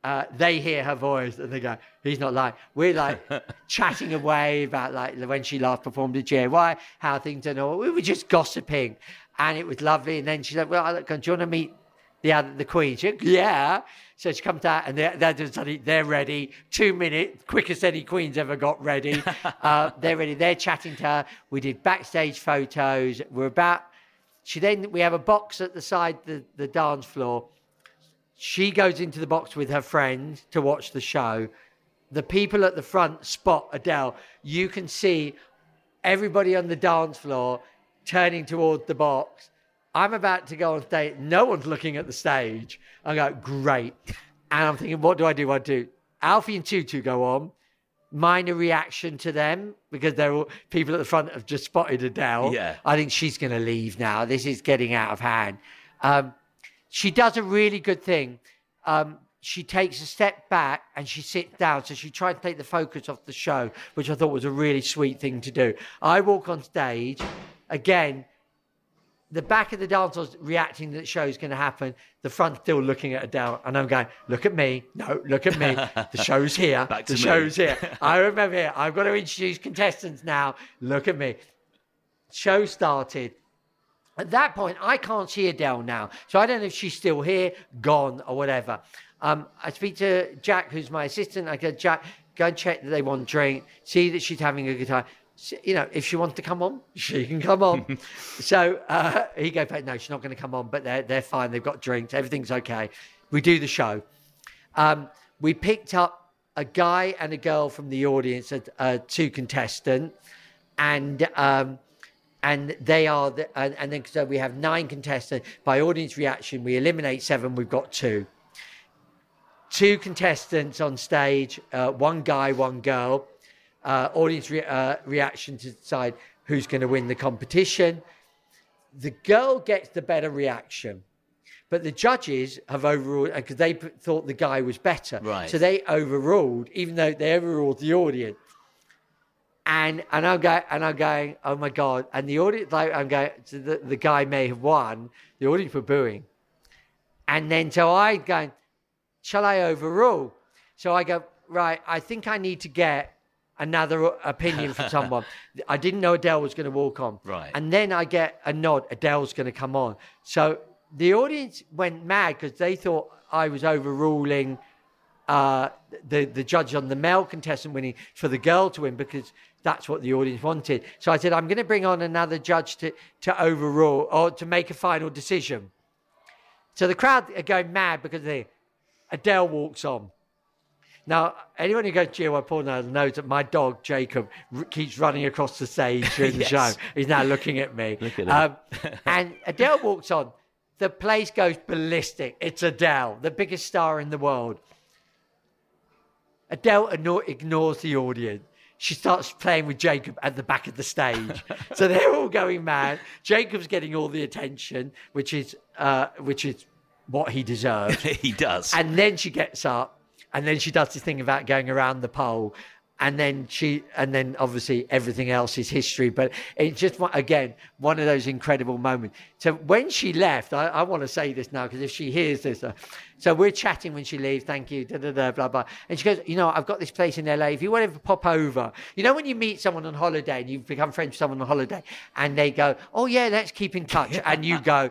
uh, they hear her voice and they go, he's not lying. We're like chatting away about like when she last performed at GAY, how things are all. We were just gossiping and it was lovely. And then she said, well, look, do you want to meet the other, the queen? She said, yeah. So she comes out and they're, they're, they're ready. Two minutes, quickest any queen's ever got ready. uh, they're ready. They're chatting to her. We did backstage photos. We're about, she then, we have a box at the side, the, the dance floor. She goes into the box with her friend to watch the show. The people at the front spot Adele. You can see everybody on the dance floor turning towards the box. I'm about to go on stage. No one's looking at the stage. I go, great. And I'm thinking, what do I do? What do I do? Alfie and Tutu go on. Minor reaction to them because they're all people at the front have just spotted Adele. Yeah. I think she's going to leave now. This is getting out of hand. Um, she does a really good thing. Um, she takes a step back and she sits down. So she tried to take the focus off the show, which I thought was a really sweet thing to do. I walk on stage again. The back of the dance was reacting that the show's going to happen. The front still looking at Adele, and I'm going, "Look at me! No, look at me! The show's here. Back the me. show's here. I remember here. I've got to introduce contestants now. Look at me." Show started. At that point, I can't see Adele now. So I don't know if she's still here, gone, or whatever. Um, I speak to Jack, who's my assistant. I go, Jack, go and check that they want a drink, see that she's having a good time. S- You know, if she wants to come on, she can come on. so uh, he goes, no, she's not going to come on, but they're, they're fine. They've got drinks. Everything's okay. We do the show. Um, we picked up a guy and a girl from the audience, a, a two contestant, and um, and they are the, and, and then so we have nine contestants by audience reaction. We eliminate seven. We've got two. Two contestants on stage, uh, one guy, one girl. Uh, audience re- uh, reaction to decide who's going to win the competition. The girl gets the better reaction but the judges have overruled because they p- thought the guy was better. Right. So they overruled, even though they overruled the audience. And and I'm going and I'm going, oh my god! And the audience, like I'm going, so the, the guy may have won. The audience were booing, and then so I going, shall I overrule? So I go, right. I think I need to get another opinion from someone. I didn't know Adele was going to walk on. Right. And then I get a nod. Adele's going to come on. So the audience went mad because they thought I was overruling uh, the the judge on the male contestant winning for the girl to win because that's what the audience wanted. So I said I'm going to bring on another judge to to overrule or to make a final decision. So the crowd are going mad because they, Adele walks on. Now, anyone who goes to Porno knows that my dog, Jacob, r- keeps running across the stage during the Yes. show. He's now looking at me. Look at um, and Adele walks on. The place goes ballistic. It's Adele, the biggest star in the world. Adele igno- ignores the audience. She starts playing with Jacob at the back of the stage. so they're all going mad. Jacob's getting all the attention, which is uh, which is what he deserves. he does. And then she gets up, and then she does this thing about going around the pole, and then she, and then obviously everything else is history. But it's just again one of those incredible moments. So when she left, I, I want to say this now because if she hears this, uh, so we're chatting when she leaves. Thank you, da da da, blah blah. And she goes, you know, I've got this place in LA. If you want to pop over, you know, when you meet someone on holiday and you become friends with someone on holiday, and they go, oh yeah, let's keep in touch, and you go.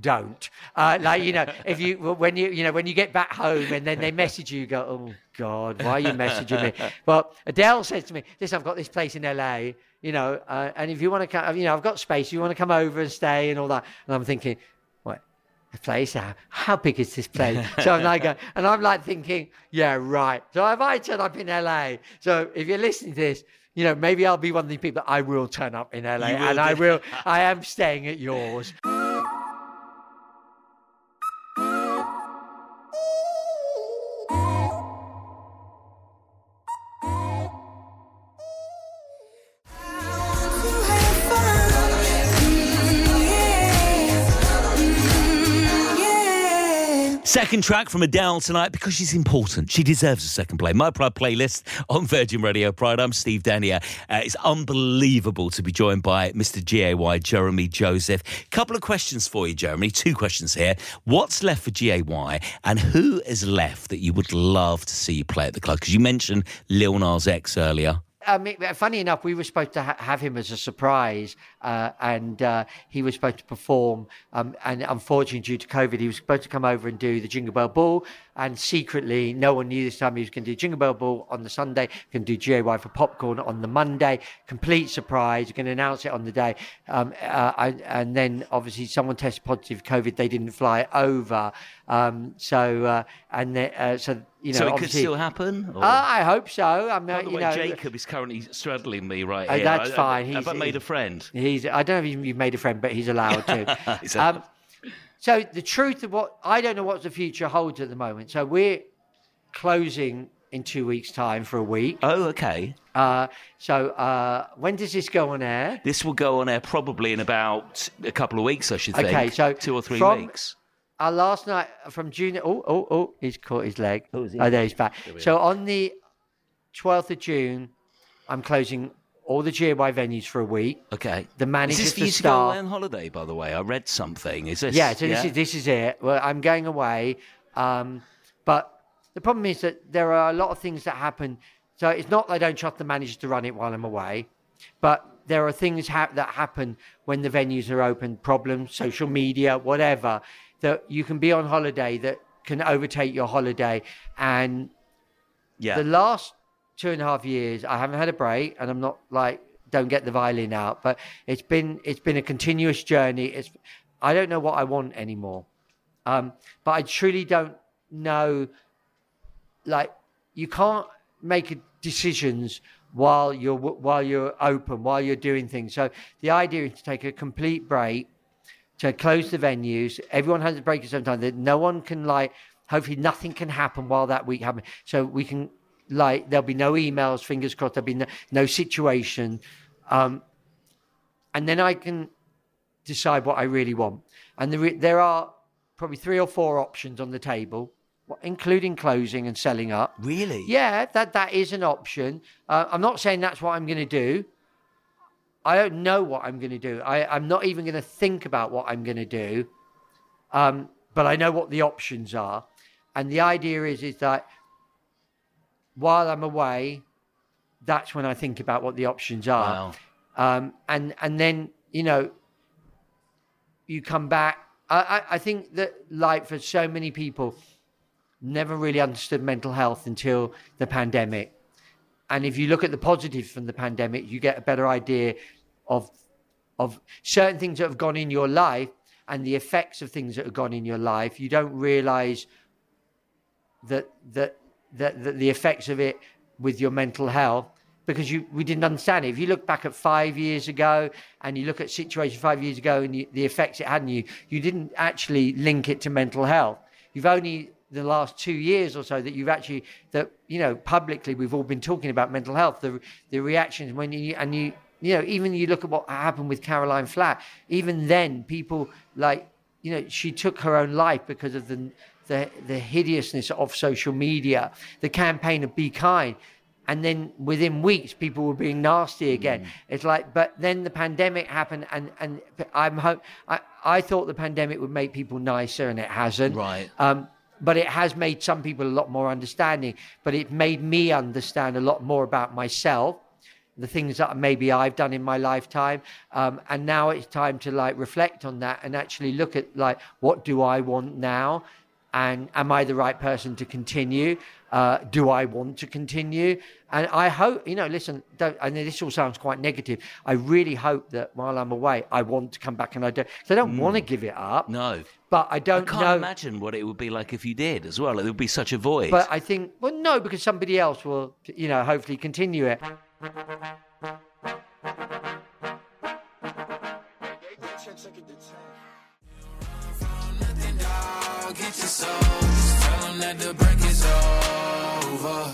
Don't. Uh, like you know, if you when you you know when you get back home and then they message you, you go, oh God, why are you messaging me? Well, Adele says to me, "Listen, I've got this place in LA, you know, uh, and if you want to come, you know, I've got space. You want to come over and stay and all that." And I'm thinking, what? A place? How, how big is this place? so I'm like, uh, and I'm like thinking, yeah, right. So if I turn up in LA, so if you're listening to this, you know, maybe I'll be one of the people. I will turn up in LA, and I will. I am staying at yours. Second track from Adele tonight because she's important. She deserves a second play. My Pride playlist on Virgin Radio Pride. I'm Steve Denyer. Uh, it's unbelievable to be joined by Mr. GAY, Jeremy Joseph. Couple of questions for you, Jeremy. Two questions here. What's left for GAY and who is left that you would love to see you play at the club? Because you mentioned Lil Nas X earlier. I mean, funny enough, we were supposed to ha- have him as a surprise, uh, and uh, he was supposed to perform. Um, and unfortunately, due to COVID, he was supposed to come over and do the Jingle Bell Ball. And secretly, no one knew this time he was going to do Jingle Bell Ball on the Sunday, going to do GAY for Popcorn on the Monday. Complete surprise. Going to announce it on the day. Um, uh, and, and then, obviously, someone tested positive COVID. They didn't fly over. Um, so, uh, and then, uh, so you know, so it could still happen? Or- Uh, I hope so. I'm By the you way, know, Jacob is currently straddling me right Oh, here. that's I- I- fine. Have I He's- made a friend? He's. I don't know if you've made a friend, but he's allowed to. He's um, so the truth of what I don't know what the future holds at the moment. So we're closing in two weeks' time for a week. Oh, okay. Uh, so uh, when does this go on air? This will go on air probably in about a couple of weeks, I should think. Okay, so two or three from- weeks. Our last night from June. Oh, oh, oh! He's caught his leg. Oh, there he's back. So on the twelfth of June, I'm closing all the GAY venues for a week. Okay. The Is managers, this for you to go away on holiday, by the way? I read something. Is this? Yeah, so this is this is it. Well, I'm going away, um, but the problem is that there are a lot of things that happen. So it's not that I don't trust the manager to run it while I'm away, but there are things ha- that happen when the venues are open. Problems, social media, whatever. That you can be on holiday that can overtake your holiday, and yeah. the last two and a half years, I haven't had a break, and I'm not like don't get the violin out, but it's been it's been a continuous journey. It's I don't know what I want anymore, um, but I truly don't know. Like you can't make decisions while you're while you're open, while you're doing things. So the idea is to take a complete break, to close the venues. Everyone has a break at some time. That no one can like. Hopefully, nothing can happen while that week happens. So we can like there'll be no emails. Fingers crossed. There'll be no, no situation, um, and then I can decide what I really want. And there, there are probably three or four options on the table, including closing and selling up. really? Yeah, that that is an option. Uh, I'm not saying that's what I'm going to do. I don't know what I'm going to do. I, I'm not even going to think about what I'm going to do. Um, but I know what the options are, and the idea is is that while I'm away, that's when I think about what the options are. Wow. Um, and and then you know, you come back. I, I, I think that like for so many people, never really understood mental health until the pandemic. And if you look at the positives from the pandemic, you get a better idea of of certain things that have gone in your life and the effects of things that have gone in your life. You don't realize that that that, that the effects of it with your mental health because you we didn't understand it. If you look back at five years ago and you look at situation five years ago and you, the effects it had on you, you didn't actually link it to mental health. You've only the last two years or so that you've actually that you know publicly we've all been talking about mental health. The the reactions when you and you you know even you look at what happened with Caroline Flack. Even then, people like you know she took her own life because of the the, the hideousness of social media, the campaign of Be Kind. And then within weeks, people were being nasty again. It's like, but then the pandemic happened, and, and I'm hope I, I thought the pandemic would make people nicer, and it hasn't. Right. Um, but it has made some people a lot more understanding. But it made me understand a lot more about myself the things that maybe I've done in my lifetime. Um, and now it's time to like reflect on that and actually look at like, what do I want now? And am I the right person to continue? Uh, do I want to continue? And I hope, you know, listen, don't, I know this all sounds quite negative. I really hope that while I'm away, I want to come back and I don't, because I don't want to give it up. No. But I I don't I can't know. imagine what it would be like if you did as well. It would be such a void. But I think, well, no, because somebody else will, you know, hopefully continue it.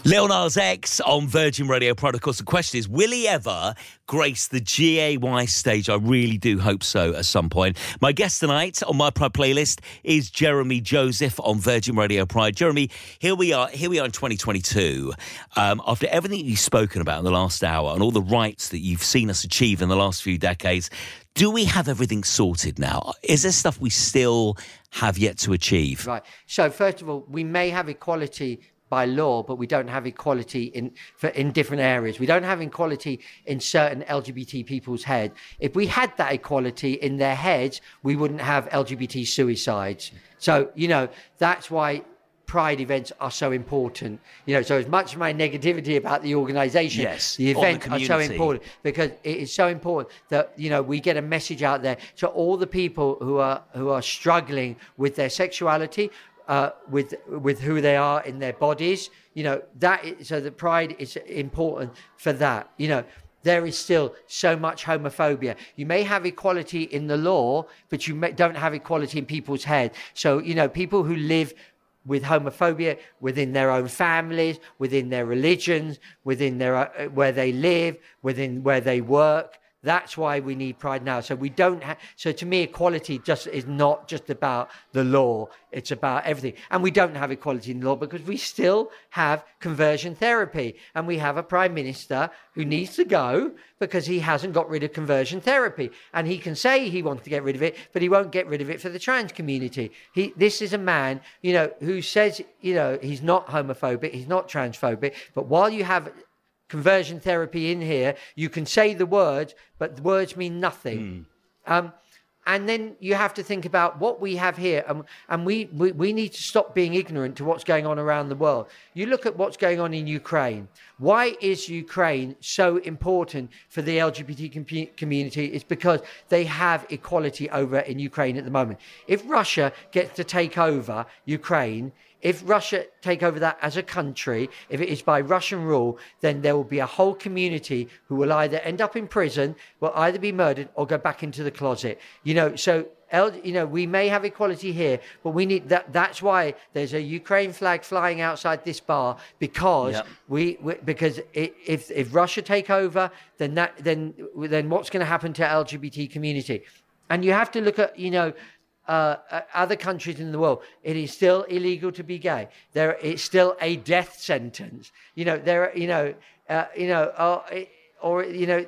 Lil Nas X on Virgin Radio course, the question is, will he ever grace the GAY stage? I really do hope so at some point. My guest tonight on my Pride playlist is Jeremy Joseph on Virgin Radio Pride. Jeremy, here we are. Here we are in 2022. Um, after everything you've spoken about in the last hour and all the rights that you've seen us achieve in the last few decades, do we have everything sorted now? Is there stuff we still have yet to achieve? Right. So first of all, we may have equality by law, but we don't have equality in for, in different areas. We don't have equality in certain LGBT people's head. If we had that equality in their heads, we wouldn't have LGBT suicides. So you know that's why pride events are so important. You know, so as much of my negativity about the organisation, Yes, the on the events are so important because it is so important that you know we get a message out there to all the people who are who are struggling with their sexuality uh, with with who they are in their bodies you know that is, so the pride is important for that you know there is still so much homophobia. You may have equality in the law, but you may, don't have equality in people's head. So, you know, people who live with homophobia within their own families, within their religions, within their uh, where they live, within where they work. That's why we need pride now. So we don't have. So to me, equality just is not just about the law. It's about everything. And we don't have equality in the law because we still have conversion therapy, and we have a prime minister who needs to go because he hasn't got rid of conversion therapy. And he can say he wants to get rid of it, but he won't get rid of it for the trans community. He. This is a man, you know, who says, you know, he's not homophobic, he's not transphobic, but while you have conversion therapy in here. You can say the words, but the words mean nothing. Um, and then you have to think about what we have here, and, and we, we, we need to stop being ignorant to what's going on around the world. You look at what's going on in Ukraine. Why is Ukraine so important for the LGBT com- community? It's because they have equality over in Ukraine at the moment. If Russia gets to take over Ukraine, if Russia take over that as a country, if it is by Russian rule, then there will be a whole community who will either end up in prison, will either be murdered or go back into the closet. You know, so you know, we may have equality here, but we need that. That's why there's a Ukraine flag flying outside this bar because Yep. we, we because i if if Russia take over, then that then then what's going to happen to LGBT community? And you have to look at you know uh, uh, other countries in the world, it is still illegal to be gay. There, it's still a death sentence. You know, there, you know, uh, you know, or, or you know,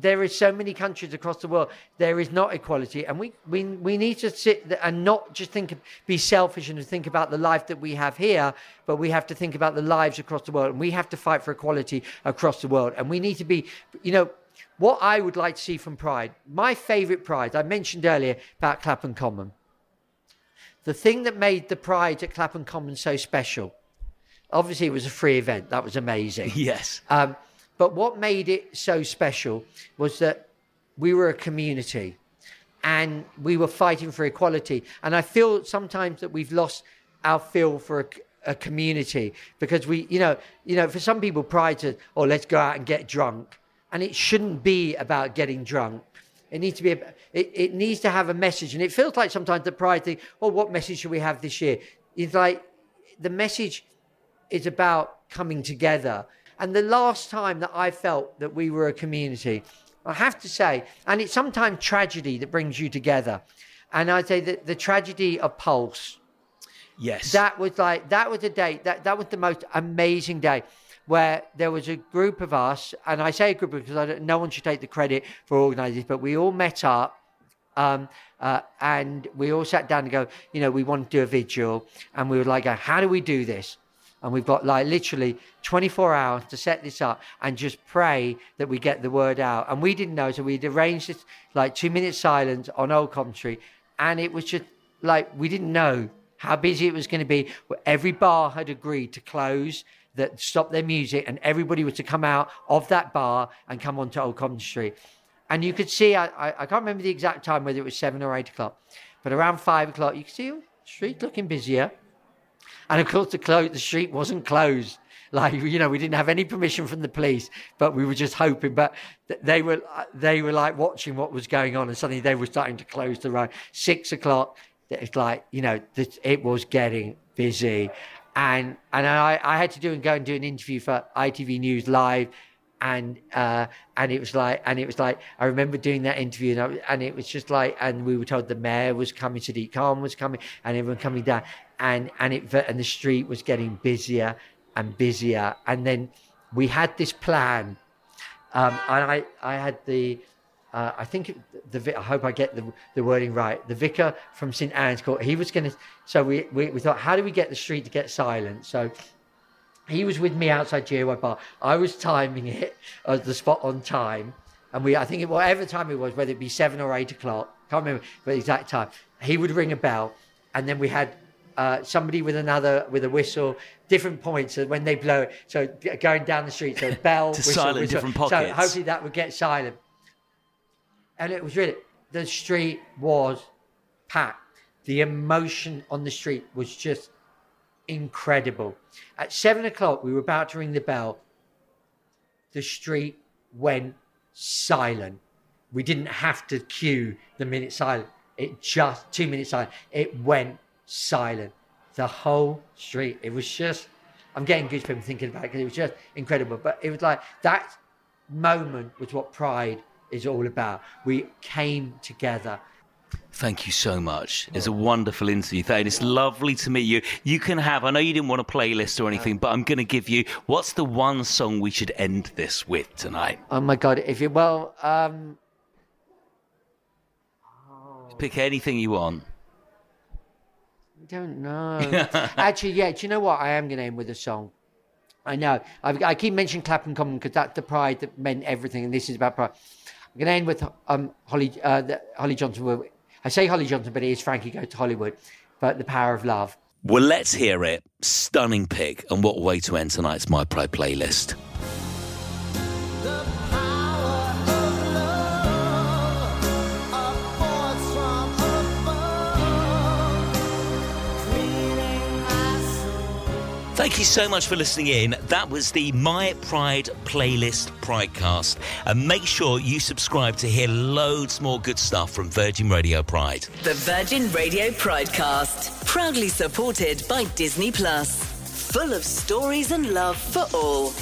there is so many countries across the world. There is not equality, and we we we need to sit and not just think, be selfish and think about the life that we have here, but we have to think about the lives across the world, and we have to fight for equality across the world, and we need to be, you know. What I would like to see from Pride, my favourite Pride, I mentioned earlier about Clapham Common the thing that made the Pride at Clapham Common so special, obviously it was a free event. That was amazing. Yes. Um, but what made it so special was that we were a community and we were fighting for equality. And I feel sometimes that we've lost our feel for a, a community because we, you know, you know, for some people, pride says, "Oh, let's go out and get drunk," and it shouldn't be about getting drunk. It needs to be. A, it, it needs to have a message, and it feels like sometimes the pride thing. Oh, what message should we have this year? It's like the message is about coming together. And the last time that I felt that we were a community, I have to say, and it's sometimes tragedy that brings you together. And I'd say that the tragedy of Pulse, Yes. that was like, that was a day, that, that was the most amazing day where there was a group of us, and I say a group because I don't, no one should take the credit for organising this, but we all met up um, uh, and we all sat down and go, you know, we want to do a vigil, and we were like, how do we do this? And we've got like literally 24 hours to set this up and just pray that we get the word out. And we didn't know, so we'd arranged this like two minute silence on Old Compton Street, and it was just like we didn't know how busy it was going to be. Every bar had agreed to close, that stop their music, and everybody was to come out of that bar and come onto Old Compton Street. And you could see, I, I, I can't remember the exact time, whether it was seven or eight o'clock, but around five o'clock, you could see the street looking busier. And of course, the, clo- the street wasn't closed. Like you know, we didn't have any permission from the police, but we were just hoping. But they were they were like watching what was going on, and suddenly they were starting to close the road. Six o'clock, it's like you know, it was getting busy, and and I, I had to do and go and do an interview for ITV News Live, and uh, and it was like and it was like I remember doing that interview and, I, and it was just like and we were told the mayor was coming, Sadiq Khan was coming, and everyone coming down, and and it and the street was getting busier and busier, and then we had this plan, um, and I I had the. Uh, I think the I hope I get the, the wording right. The vicar from St Anne's Court. He was going to. So we, we we thought, how do we get the street to get silent? So he was with me outside GAY Bar. I was timing it as the spot on time, and we I think it, whatever time it was, whether it be seven or eight o'clock, can't remember the exact time. He would ring a bell, and then we had uh, somebody with another with a whistle, different points so when they blow it. So going down the street, so bell, to whistle, silent whistle. different pockets. So hopefully that would get silent. And it was really the street was packed. The emotion on the street was just incredible. At seven o'clock, we were about to ring the bell. The street went silent. We didn't have to cue the minute silent. It just two minutes silent. It went silent. The whole street. It was just. I'm getting goosebumps thinking about it because it was just incredible. But it was like that moment was what Pride is all about. We came together. Thank you so much. It's a wonderful interview. Thane. It's lovely to meet you. You can have, I know you didn't want a playlist or anything, but I'm going to give you what's the one song we should end this with tonight? Oh my God. If you, well, um, Pick anything you want. Don't know. Actually, yeah. Do you know what? I am going to end with a song. I know. I've, I keep mentioning Clapham Common because that's the pride that meant everything, and this is about pride. I'm going to end with um, Holly, uh, the, Holly Johnson. I say Holly Johnson, but it is Frankie Go to Hollywood. But the power of love. Well, let's hear it. Stunning pick, and what way to end tonight's My Pride playlist. Thank you so much for listening in. That was the My Pride playlist Pridecast. And make sure you subscribe to hear loads more good stuff from Virgin Radio Pride. The Virgin Radio Pridecast, proudly supported by Disney Plus. Full of stories and love for all.